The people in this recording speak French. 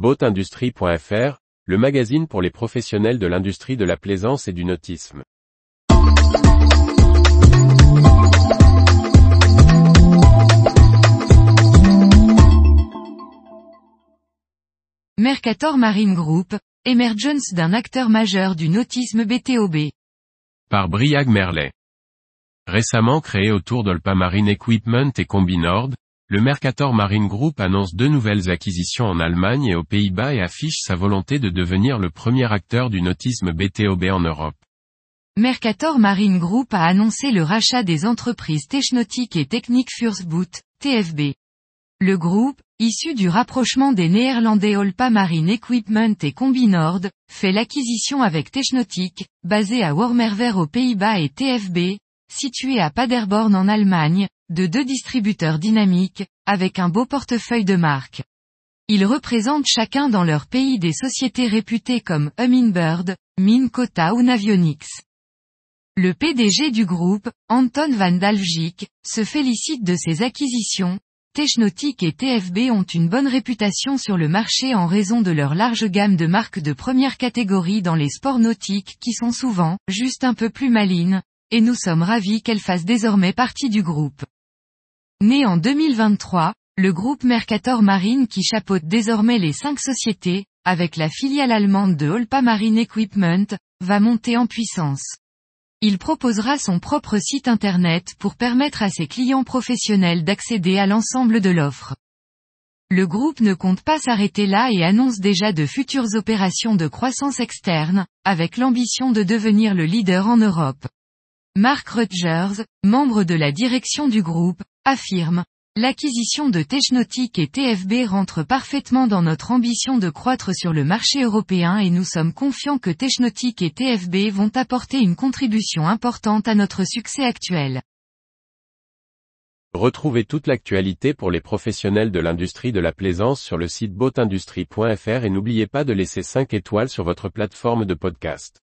Boatindustrie.fr, le magazine pour les professionnels de l'industrie de la plaisance et du nautisme. Mercator Marine Group, émergence d'un acteur majeur du nautisme BTOB. Par Briag Merlet. Récemment créé autour d'Olpa Marine Equipment et Combinord, le Mercator Marine Group annonce deux nouvelles acquisitions en Allemagne et aux Pays-Bas et affiche sa volonté de devenir le premier acteur du nautisme BTOB en Europe. Mercator Marine Group a annoncé le rachat des entreprises Technotic et Technic Boot, TFB. Le groupe, issu du rapprochement des néerlandais Olpa Marine Equipment et Combinord, fait l'acquisition avec Technotic, basé à Wormerver aux Pays-Bas et TFB, situé à Paderborn en Allemagne, de deux distributeurs dynamiques, avec un beau portefeuille de marques. Ils représentent chacun dans leur pays des sociétés réputées comme Humminbird, Minkota ou Navionics. Le PDG du groupe, Anton van Dalvjik, se félicite de ces acquisitions. Technotic et TFB ont une bonne réputation sur le marché en raison de leur large gamme de marques de première catégorie dans les sports nautiques qui sont souvent, juste un peu plus malines, et nous sommes ravis qu'elles fassent désormais partie du groupe. Né en 2023, le groupe Mercator Marine qui chapeaute désormais les cinq sociétés, avec la filiale allemande de Holpa Marine Equipment, va monter en puissance. Il proposera son propre site internet pour permettre à ses clients professionnels d'accéder à l'ensemble de l'offre. Le groupe ne compte pas s'arrêter là et annonce déjà de futures opérations de croissance externe, avec l'ambition de devenir le leader en Europe. Mark Rutgers, membre de la direction du groupe, affirme L'acquisition de Technotic et TFB rentre parfaitement dans notre ambition de croître sur le marché européen et nous sommes confiants que Technotic et TFB vont apporter une contribution importante à notre succès actuel. Retrouvez toute l'actualité pour les professionnels de l'industrie de la plaisance sur le site boatindustrie.fr et n'oubliez pas de laisser 5 étoiles sur votre plateforme de podcast.